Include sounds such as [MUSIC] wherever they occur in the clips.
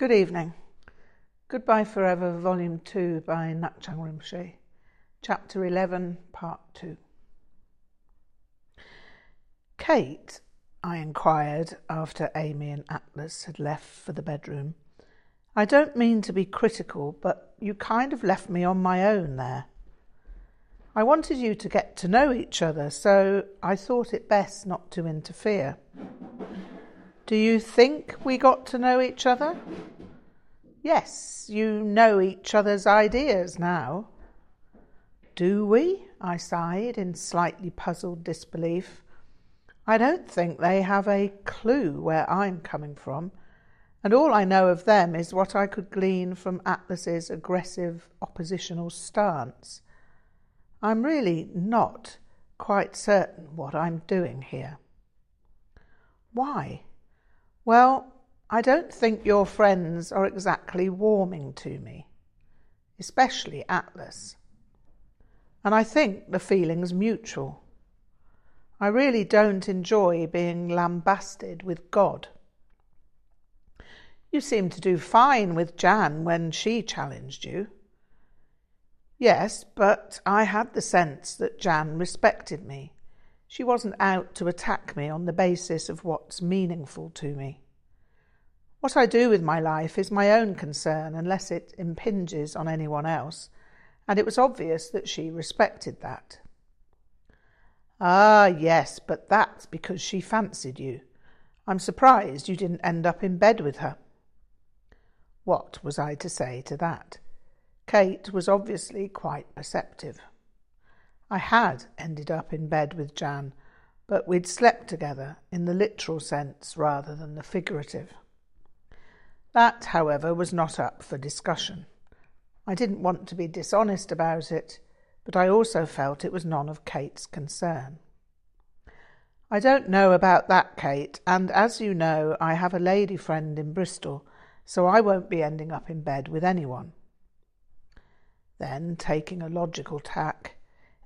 Good evening. Goodbye Forever, Volume 2 by Ngak'chang Rinpoche, Chapter 11, Part 2. Kate, I inquired after Amy and Atlas had left for the bedroom. I don't mean to be critical, but you kind of left me on my own there. I wanted you to get to know each other, so I thought it best not to interfere. Do you think we got to know each other? Yes, you know each other's ideas now. Do we? I sighed in slightly puzzled disbelief. I don't think they have a clue where I'm coming from, and all I know of them is what I could glean from Atlas's aggressive oppositional stance. I'm really not quite certain what I'm doing here. Why? Well, I don't think your friends are exactly warming to me, especially Atlas. And I think the feeling's mutual. I really don't enjoy being lambasted with God. You seemed to do fine with Jan when she challenged you. Yes, but I had the sense that Jan respected me. She wasn't out to attack me on the basis of what's meaningful to me. What I do with my life is my own concern unless it impinges on anyone else, and it was obvious that she respected that. Ah, yes, but that's because she fancied you. I'm surprised you didn't end up in bed with her. What was I to say to that? Kate was obviously quite perceptive. I had ended up in bed with Jan, but we'd slept together in the literal sense rather than the figurative. That, however, was not up for discussion. I didn't want to be dishonest about it, but I also felt it was none of Kate's concern. I don't know about that, Kate, and as you know, I have a lady friend in Bristol, so I won't be ending up in bed with anyone. Then, taking a logical tack,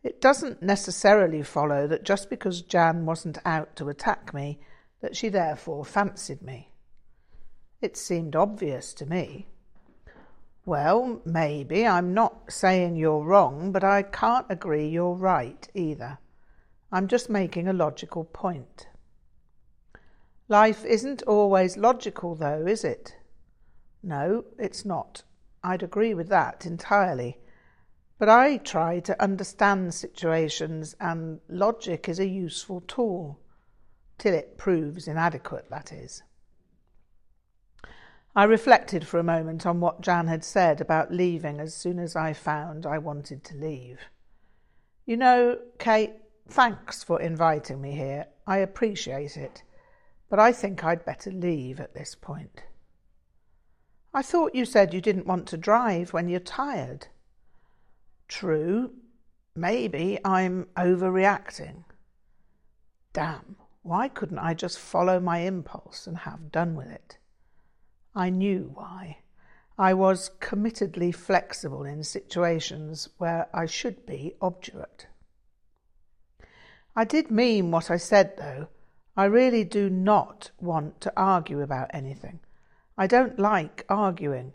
it doesn't necessarily follow that just because Jan wasn't out to attack me, that she therefore fancied me. It seemed obvious to me. Well, maybe. I'm not saying you're wrong, but I can't agree you're right either. I'm just making a logical point. Life isn't always logical, though, is it? No, it's not. I'd agree with that entirely. But I try to understand situations, and logic is a useful tool, till it proves inadequate, that is. I reflected for a moment on what Jan had said about leaving as soon as I found I wanted to leave. You know, Kate, thanks for inviting me here. I appreciate it, but I think I'd better leave at this point. I thought you said you didn't want to drive when you're tired. True, maybe I'm overreacting. Damn, why couldn't I just follow my impulse and have done with it? I knew why. I was committedly flexible in situations where I should be obdurate. I did mean what I said, though. I really do not want to argue about anything. I don't like arguing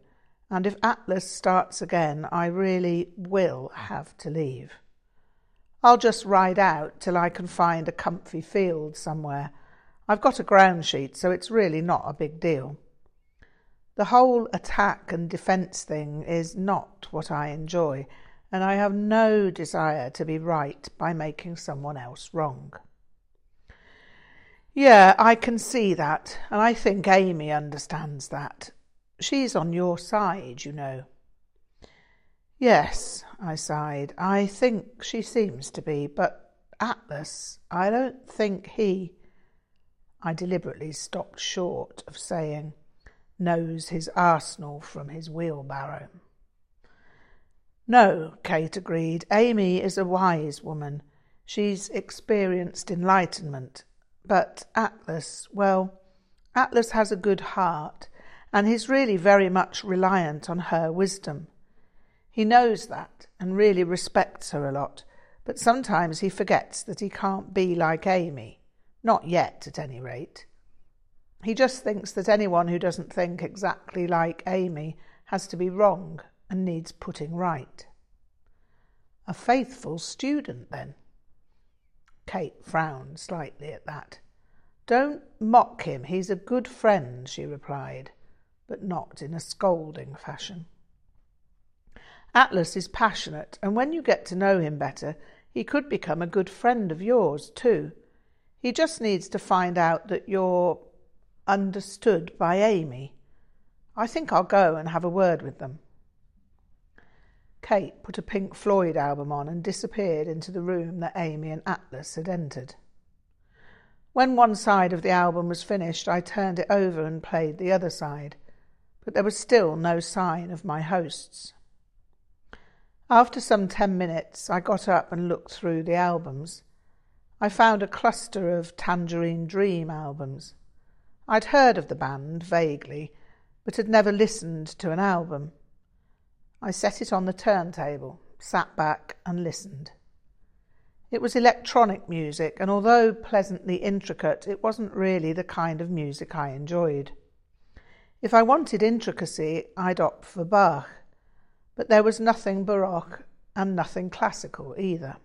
and if Atlas starts again, I really will have to leave. I'll just ride out till I can find a comfy field somewhere. I've got a ground sheet, so it's really not a big deal. The whole attack and defence thing is not what I enjoy, and I have no desire to be right by making someone else wrong. Yeah, I can see that, and I think Amy understands that, She's on your side, you know. Yes, I sighed. I think she seems to be, but Atlas, I don't think he. I deliberately stopped short of saying, knows his arsenal from his wheelbarrow. No, Kate agreed. Amy is a wise woman. She's experienced enlightenment. But Atlas, well, Atlas has a good heart and he's really very much reliant on her wisdom. He knows that and really respects her a lot, but sometimes he forgets that he can't be like Amy. Not yet, at any rate. He just thinks that anyone who doesn't think exactly like Amy has to be wrong and needs putting right. A faithful student, then. Kate frowned slightly at that. Don't mock him, he's a good friend, she replied, but not in a scolding fashion. Atlas is passionate, and when you get to know him better, he could become a good friend of yours, too. He just needs to find out that you're understood by Amy. I think I'll go and have a word with them. Kate put a Pink Floyd album on and disappeared into the room that Amy and Atlas had entered. When one side of the album was finished, I turned it over and played the other side, but there was still no sign of my hosts. After some ten minutes, I got up and looked through the albums. I found a cluster of Tangerine Dream albums. I'd heard of the band vaguely, but had never listened to an album. I set it on the turntable, sat back, and listened. It was electronic music, and although pleasantly intricate, it wasn't really the kind of music I enjoyed. If I wanted intricacy, I'd opt for Bach, but there was nothing Baroque and nothing classical either.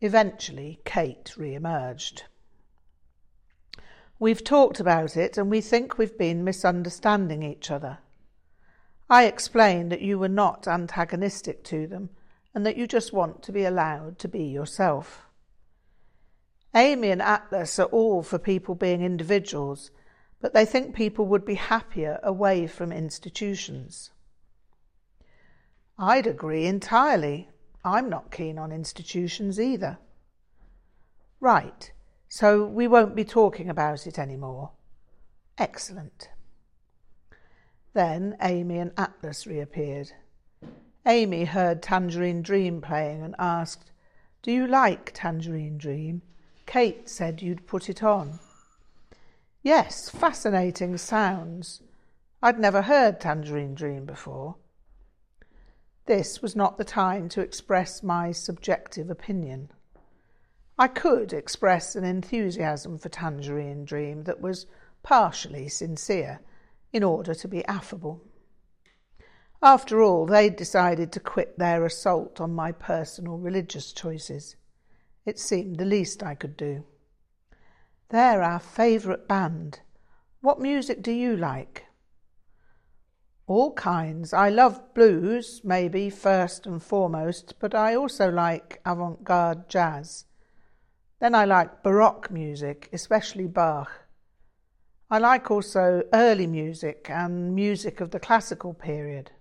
Eventually, Kate re emerged. We've talked about it, and we think we've been misunderstanding each other. I explained that you were not antagonistic to them and that you just want to be allowed to be yourself. Amy and Atlas are all for people being individuals, but they think people would be happier away from institutions. I'd agree entirely. I'm not keen on institutions either. Right, so we won't be talking about it any more. Excellent. Then Amy and Atlas reappeared. Amy heard Tangerine Dream playing and asked, Do you like Tangerine Dream? Kate said you'd put it on. Yes, fascinating sounds. I'd never heard Tangerine Dream before. This was not the time to express my subjective opinion. I could express an enthusiasm for Tangerine Dream that was partially sincere in order to be affable. After all, they'd decided to quit their assault on my personal religious choices. It seemed the least I could do. They're our favourite band. What music do you like? All kinds. I love blues, maybe first and foremost, but I also like avant garde jazz. Then I like Baroque music, especially Bach. I like also early music and music of the classical period.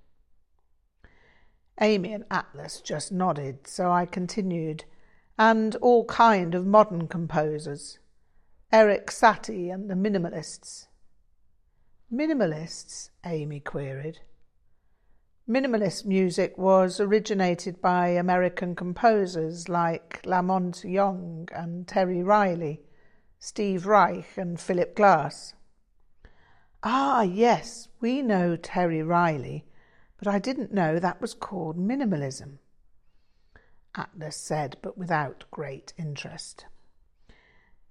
Amy and Atlas just nodded, so I continued, and all kind of modern composers. Erik Satie and the Minimalists. Minimalists? Amy queried. Minimalist music was originated by American composers like La Monte Young and Terry Riley, Steve Reich and Philip Glass. Ah, yes, we know Terry Riley, but I didn't know that was called minimalism. Atlas said, but without great interest.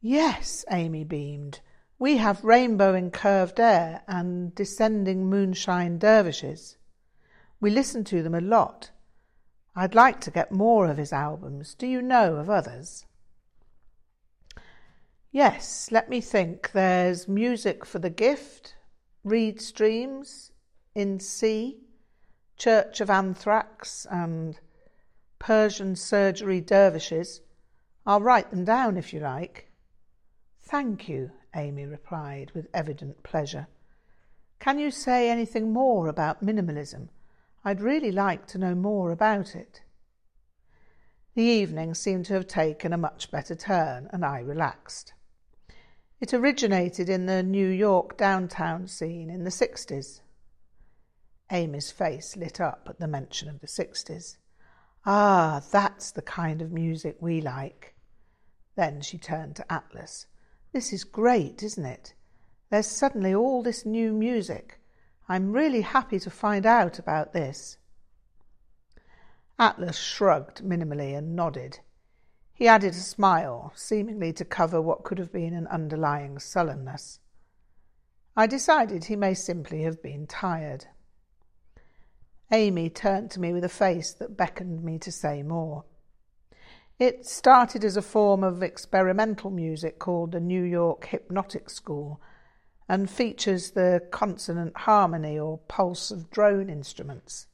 Yes, Amy beamed. We have rainbow in curved air and descending moonshine dervishes. We listen to them a lot. I'd like to get more of his albums. Do you know of others? Yes, let me think. There's Music for the Gift, Reed Streams, In C, Church of Anthrax, and Persian Surgery Dervishes. I'll write them down if you like. Thank you, Amy replied with evident pleasure. Can you say anything more about minimalism? I'd really like to know more about it. The evening seemed to have taken a much better turn, and I relaxed. It originated in the New York downtown scene in the 60s. Amy's face lit up at the mention of the 60s. Ah, that's the kind of music we like. Then she turned to Atlas. This is great, isn't it? There's suddenly all this new music. I'm really happy to find out about this. Atlas shrugged minimally and nodded. He added a smile, seemingly to cover what could have been an underlying sullenness. I decided he may simply have been tired. Amy turned to me with a face that beckoned me to say more. It started as a form of experimental music called the New York Hypnotic School and features the consonant harmony or pulse of drone instruments.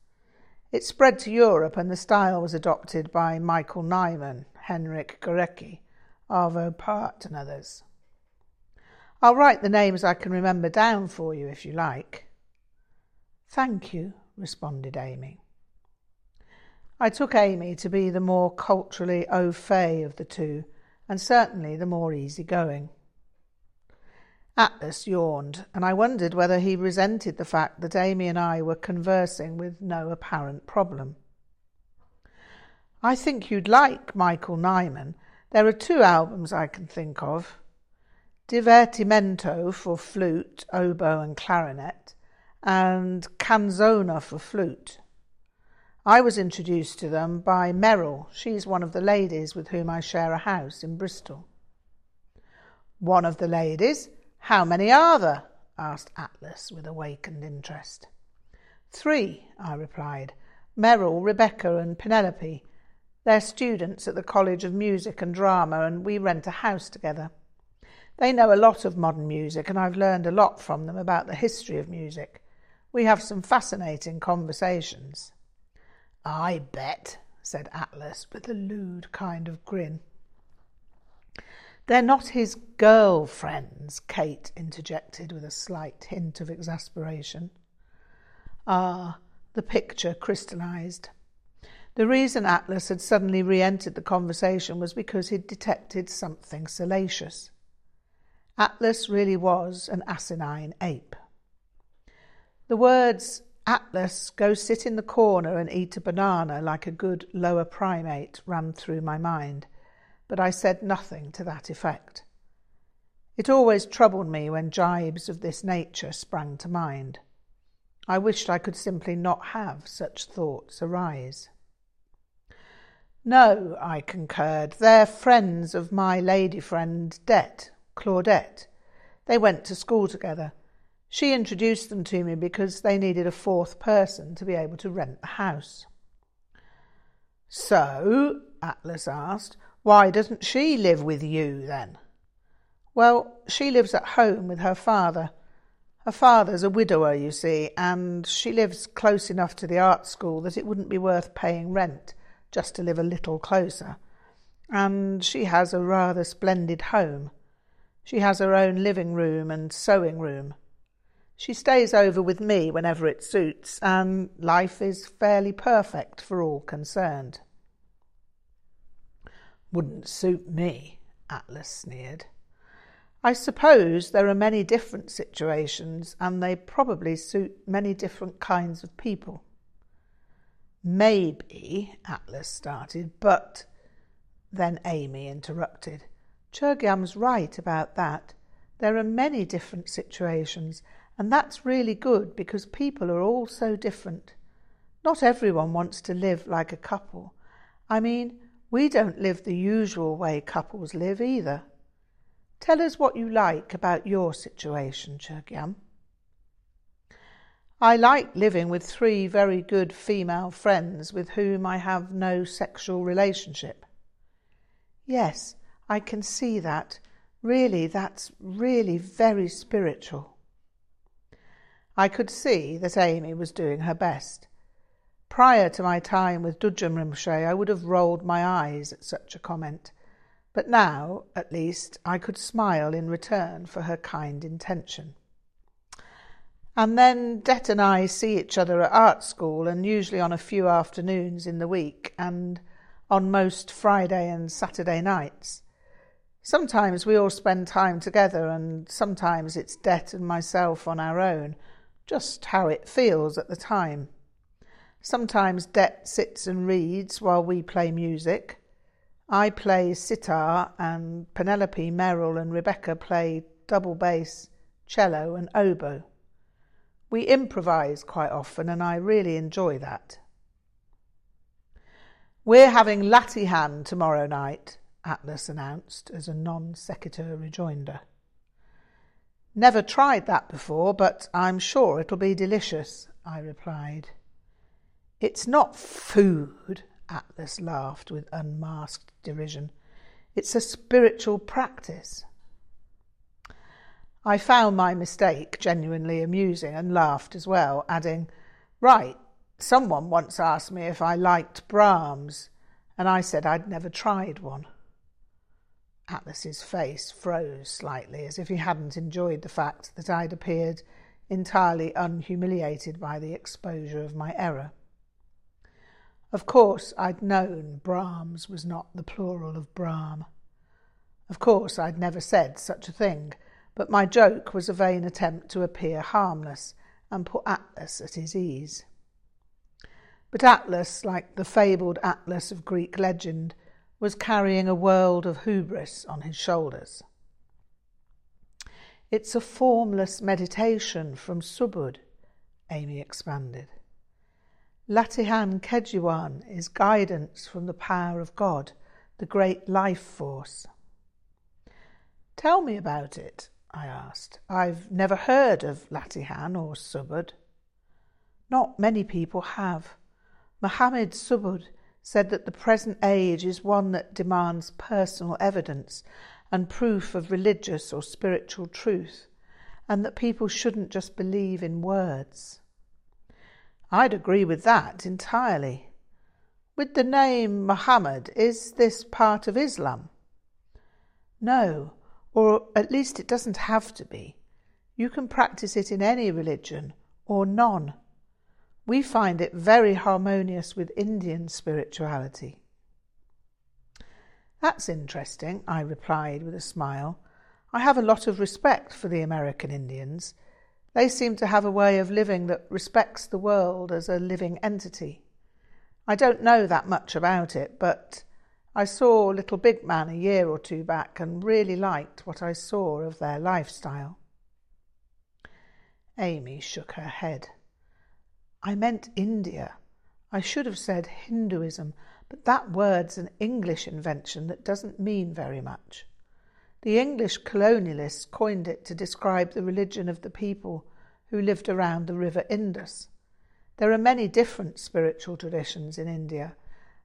It spread to Europe and the style was adopted by Michael Nyman, Henryk Górecki, Arvo Pärt, and others. I'll write the names I can remember down for you if you like. Thank you, responded Amy. I took Amy to be the more culturally au fait of the two, and certainly the more easygoing. Atlas yawned, and I wondered whether he resented the fact that Amy and I were conversing with no apparent problem. I think you'd like Michael Nyman. There are two albums I can think of Divertimento for flute, oboe, and clarinet, and Canzona for flute. I was introduced to them by Merrill. She's one of the ladies with whom I share a house in Bristol. One of the ladies? How many are there? asked Atlas with awakened interest. Three, I replied. Merrill, Rebecca, and Penelope. They're students at the College of Music and Drama, and we rent a house together. They know a lot of modern music, and I've learned a lot from them about the history of music. We have some fascinating conversations. I bet, said Atlas with a lewd kind of grin. They're not his girl friends, Kate interjected with a slight hint of exasperation. Ah, the picture crystallized. The reason Atlas had suddenly re entered the conversation was because he'd detected something salacious. Atlas really was an asinine ape. The words Atlas, go sit in the corner and eat a banana like a good lower primate ran through my mind, but I said nothing to that effect. It always troubled me when jibes of this nature sprang to mind. I wished I could simply not have such thoughts arise. No, I concurred, they're friends of my lady friend Det, Claudette. They went to school together. She introduced them to me because they needed a fourth person to be able to rent the house. So, Atlas asked, why doesn't she live with you then? Well, she lives at home with her father. Her father's a widower, you see, and she lives close enough to the art school that it wouldn't be worth paying rent just to live a little closer. And she has a rather splendid home. She has her own living room and sewing room. She stays over with me whenever it suits, and life is fairly perfect for all concerned. Wouldn't suit me, Atlas sneered. I suppose there are many different situations, and they probably suit many different kinds of people. Maybe, Atlas started, but. Then Amy interrupted. Chogyam's right about that. There are many different situations, and that's really good because people are all so different. Not everyone wants to live like a couple. I mean, we don't live the usual way couples live either. Tell us what you like about your situation, Chogyam. I like living with three very good female friends with whom I have no sexual relationship. Yes, I can see that. Really, that's really very spiritual. I could see that Amy was doing her best. Prior to my time with Dudjom Rinpoche, I would have rolled my eyes at such a comment, but now, at least, I could smile in return for her kind intention. And then Det and I see each other at art school, and usually on a few afternoons in the week, and on most Friday and Saturday nights. Sometimes we all spend time together, and sometimes it's Det and myself on our own just how it feels at the time. Sometimes Det sits and reads while we play music. I play sitar, and Penelope, Merrill, and Rebecca play double bass, cello, and oboe. We improvise quite often, and I really enjoy that. We're having Latihan tomorrow night, Atlas announced as a non sequitur rejoinder. Never tried that before, but I'm sure it'll be delicious, I replied. It's not food, Atlas laughed with unmasked derision. It's a spiritual practice. I found my mistake genuinely amusing and laughed as well, adding, Right, someone once asked me if I liked Brahms, and I said I'd never tried one. Atlas's face froze slightly, as if he hadn't enjoyed the fact that I'd appeared entirely unhumiliated by the exposure of my error. Of course, I'd known Brahms was not the plural of Brahm. Of course, I'd never said such a thing, but my joke was a vain attempt to appear harmless and put Atlas at his ease. But Atlas, like the fabled Atlas of Greek legend, was carrying a world of hubris on his shoulders. It's a formless meditation from Subud, Amy expanded. Latihan Kejiwan is guidance from the power of God, the great life force. Tell me about it, I asked. I've never heard of Latihan or Subud. Not many people have. Mohammed Subuh said that the present age is one that demands personal evidence and proof of religious or spiritual truth, and that people shouldn't just believe in words. I'd agree with that entirely. With the name Muhammad, is this part of Islam? No, or at least it doesn't have to be. You can practice it in any religion or none. We find it very harmonious with Indian spirituality. That's interesting, I replied with a smile. I have a lot of respect for the American Indians. They seem to have a way of living that respects the world as a living entity. I don't know that much about it, but I saw Little Big Man a year or two back and really liked what I saw of their lifestyle. Amy shook her head. I meant India. I should have said Hinduism, but that word's an English invention that doesn't mean very much. The English colonialists coined it to describe the religion of the people who lived around the river Indus. There are many different spiritual traditions in India,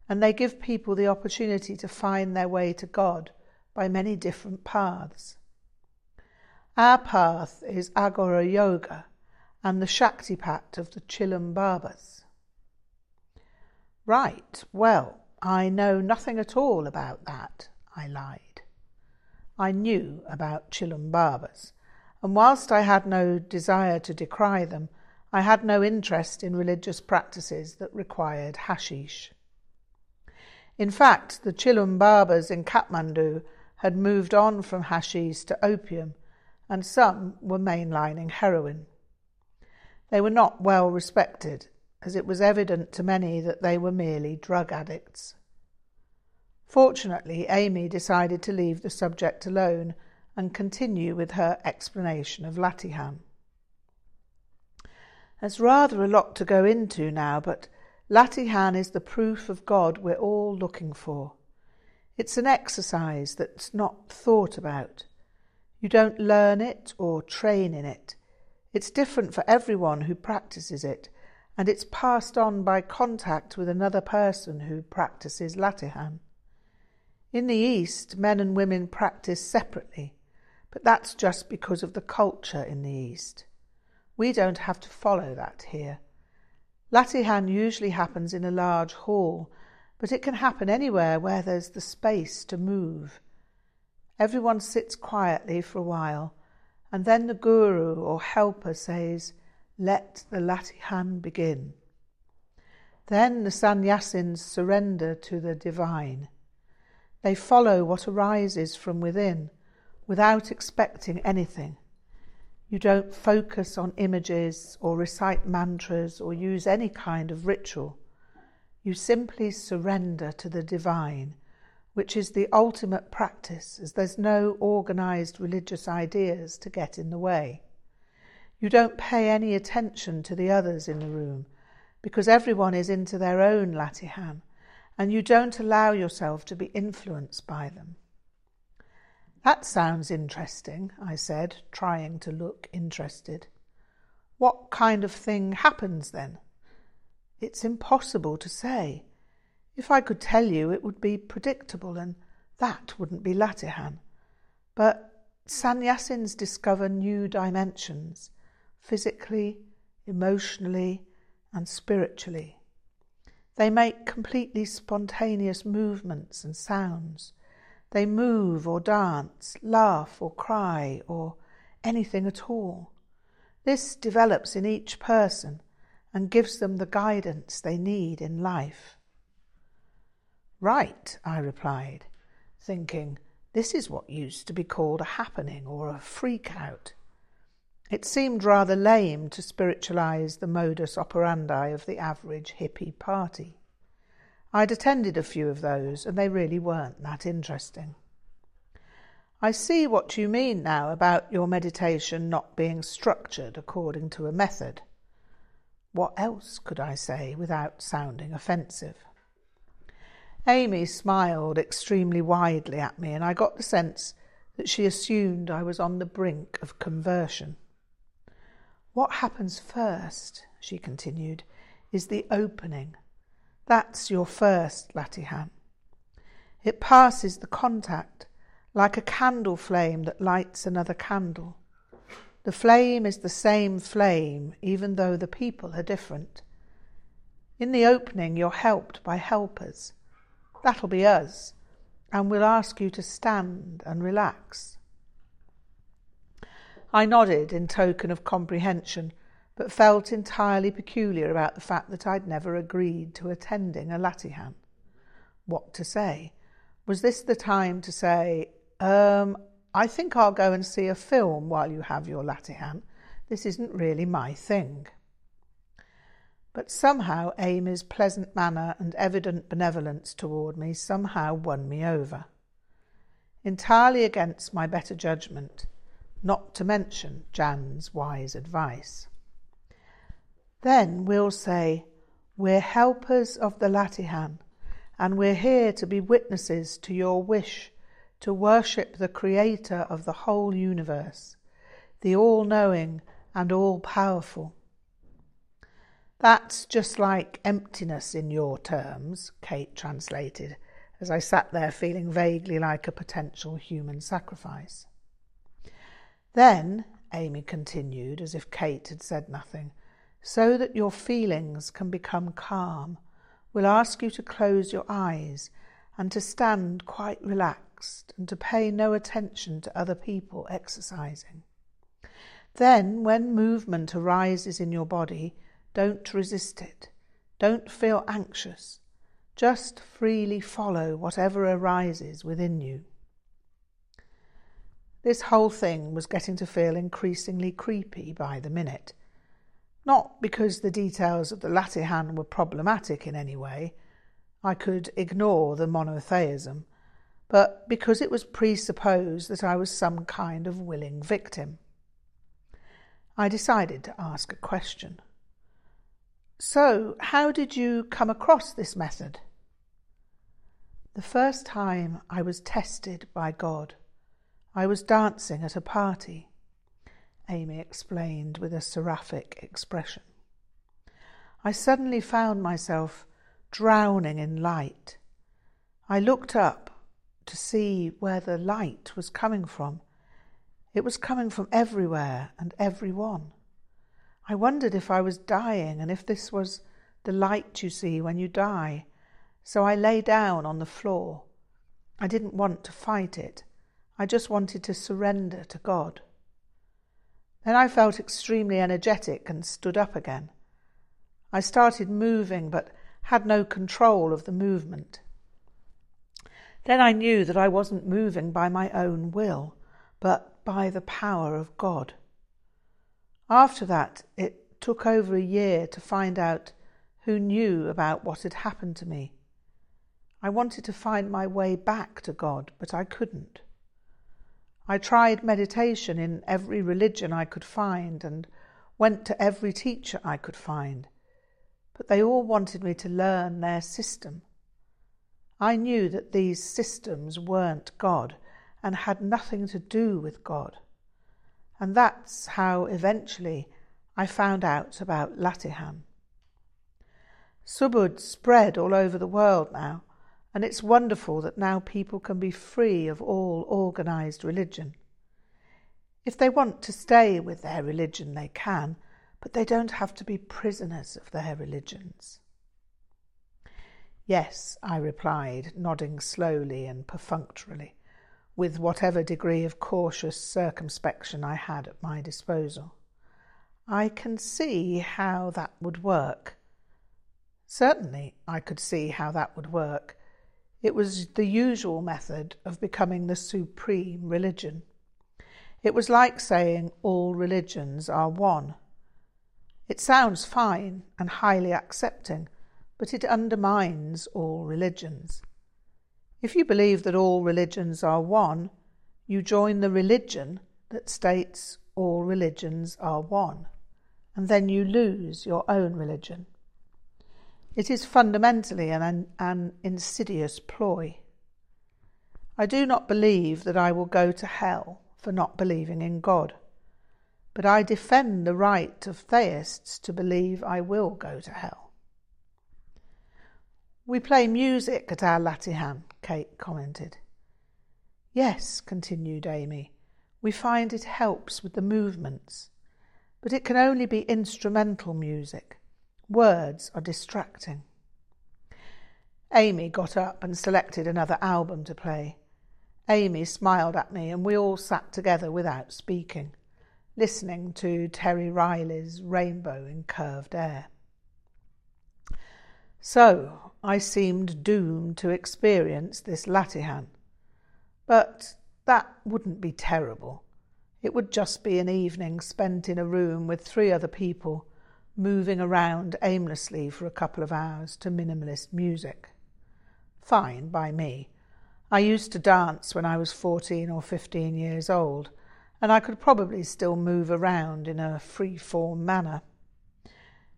and they give people the opportunity to find their way to God by many different paths. Our path is Aghora Yoga, and the Shaktipat of the Chilam Babas. Right, well, I know nothing at all about that, I lied. I knew about Chilam Babas, and whilst I had no desire to decry them, I had no interest in religious practices that required hashish. In fact, the Chilam Babas in Kathmandu had moved on from hashish to opium, and some were mainlining heroin. They were not well respected, as it was evident to many that they were merely drug addicts. Fortunately, Amy decided to leave the subject alone and continue with her explanation of Latihan. There's rather a lot to go into now, but Latihan is the proof of God we're all looking for. It's an exercise that's not thought about. You don't learn it or train in it. It's different for everyone who practices it, and it's passed on by contact with another person who practices Latihan. In the East, men and women practice separately, but that's just because of the culture in the East. We don't have to follow that here. Latihan usually happens in a large hall, but it can happen anywhere where there's the space to move. Everyone sits quietly for a while and then the guru or helper says, Let the Latihan begin. Then the sannyasins surrender to the divine. They follow what arises from within without expecting anything. You don't focus on images or recite mantras or use any kind of ritual. You simply surrender to the divine which is the ultimate practice, as there's no organized religious ideas to get in the way. You don't pay any attention to the others in the room because everyone is into their own Latihan and you don't allow yourself to be influenced by them. That sounds interesting, I said, trying to look interested. What kind of thing happens then? It's impossible to say. If I could tell you, it would be predictable, and that wouldn't be Latihan. But sannyasins discover new dimensions, physically, emotionally, and spiritually. They make completely spontaneous movements and sounds. They move or dance, laugh or cry, or anything at all. This develops in each person and gives them the guidance they need in life. Right, I replied, thinking, this is what used to be called a happening or a freak out. It seemed rather lame to spiritualize the modus operandi of the average hippie party. I'd attended a few of those, and they really weren't that interesting. I see what you mean now about your meditation not being structured according to a method. What else could I say without sounding offensive? Amy smiled extremely widely at me, and I got the sense that she assumed I was on the brink of conversion. What happens first, she continued, is the opening. That's your first Latihan. It passes the contact like a candle flame that lights another candle. The flame is the same flame, even though the people are different. In the opening, you're helped by helpers. That'll be us, and we'll ask you to stand and relax. I nodded in token of comprehension, but felt entirely peculiar about the fact that I'd never agreed to attending a Latihan. What to say? Was this the time to say, um, I think I'll go and see a film while you have your Latihan. This isn't really my thing. But somehow Amy's pleasant manner and evident benevolence toward me somehow won me over. Entirely against my better judgment, not to mention Jan's wise advice. Then we'll say, We're helpers of the Latihan, and we're here to be witnesses to your wish to worship the Creator of the whole universe, the all knowing and all powerful. That's just like emptiness in your terms, Kate translated, as I sat there feeling vaguely like a potential human sacrifice. Then, Amy continued, as if Kate had said nothing, so that your feelings can become calm, we'll ask you to close your eyes and to stand quite relaxed and to pay no attention to other people exercising. Then, when movement arises in your body, don't resist it. Don't feel anxious. Just freely follow whatever arises within you. This whole thing was getting to feel increasingly creepy by the minute. Not because the details of the Latihan were problematic in any way, I could ignore the monotheism, but because it was presupposed that I was some kind of willing victim. I decided to ask a question. So, how did you come across this method? The first time I was tested by God, I was dancing at a party, Amy explained with a seraphic expression. I suddenly found myself drowning in light. I looked up to see where the light was coming from. It was coming from everywhere and everyone. I wondered if I was dying and if this was the light you see when you die. So I lay down on the floor. I didn't want to fight it. I just wanted to surrender to God. Then I felt extremely energetic and stood up again. I started moving, but had no control of the movement. Then I knew that I wasn't moving by my own will, but by the power of God. After that, it took over a year to find out who knew about what had happened to me. I wanted to find my way back to God, but I couldn't. I tried meditation in every religion I could find and went to every teacher I could find, but they all wanted me to learn their system. I knew that these systems weren't God and had nothing to do with God. And that's how eventually I found out about Latihan. Subud spread all over the world now, and it's wonderful that now people can be free of all organised religion. If they want to stay with their religion, they can, but they don't have to be prisoners of their religions. Yes, I replied, nodding slowly and perfunctorily, with whatever degree of cautious circumspection I had at my disposal. I can see how that would work. Certainly, I could see how that would work. It was the usual method of becoming the supreme religion. It was like saying all religions are one. It sounds fine and highly accepting but it undermines all religions. If you believe that all religions are one, you join the religion that states all religions are one, and then you lose your own religion. It is fundamentally an, an insidious ploy. I do not believe that I will go to hell for not believing in God, but I defend the right of theists to believe I will go to hell. We play music at our Latihan, Kate commented. Yes, continued Amy, we find it helps with the movements, but it can only be instrumental music. Words are distracting. Amy got up and selected another album to play. Amy smiled at me, and we all sat together without speaking, listening to Terry Riley's Rainbow in Curved Air. So I seemed doomed to experience this Latihan. But that wouldn't be terrible. It would just be an evening spent in a room with three other people, moving around aimlessly for a couple of hours to minimalist music. Fine by me. I used to dance when I was 14 or 15 years old, and I could probably still move around in a free form manner.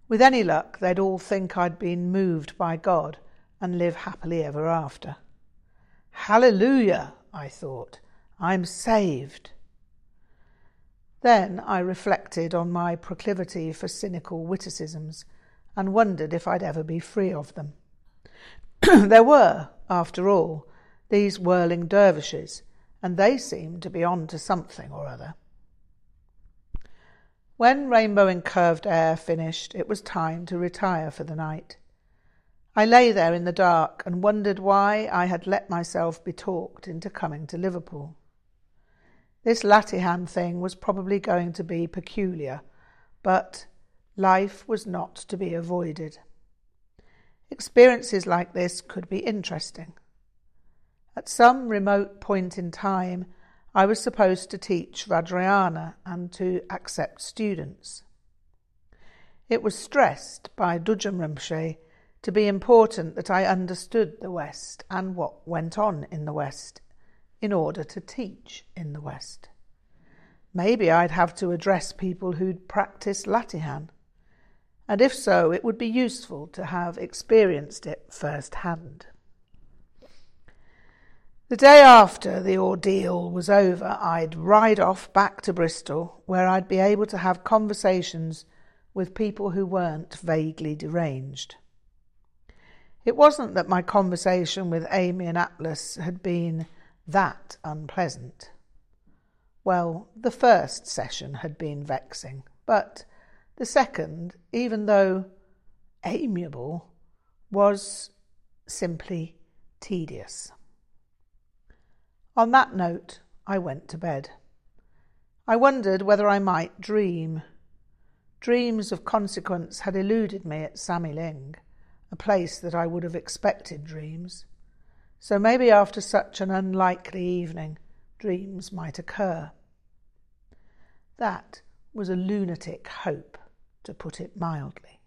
With any luck, they'd all think I'd been moved by God and live happily ever after. Hallelujah, I thought. I'm saved. Then I reflected on my proclivity for cynical witticisms and wondered if I'd ever be free of them. [CLEARS THROAT] there were, after all, these whirling dervishes, and they seemed to be on to something or other. When Rainbow in Curved Air finished, it was time to retire for the night. I lay there in the dark and wondered why I had let myself be talked into coming to Liverpool. This Latihan thing was probably going to be peculiar, but life was not to be avoided. Experiences like this could be interesting. At some remote point in time, I was supposed to teach Vajrayana and to accept students. It was stressed by Dudjom Rinpoche to be important that I understood the West and what went on in the West in order to teach in the West. Maybe I'd have to address people who'd practiced Latihan, and if so, it would be useful to have experienced it firsthand. The day after the ordeal was over, I'd ride off back to Bristol, where I'd be able to have conversations with people who weren't vaguely deranged. It wasn't that my conversation with Amy and Atlas had been that unpleasant. Well, the first session had been vexing, but the second, even though amiable, was simply tedious. On that note, I went to bed. I wondered whether I might dream. Dreams of consequence had eluded me at Samye Ling, a place that I would have expected dreams. So maybe after such an unlikely evening, dreams might occur. That was a lunatic hope, to put it mildly.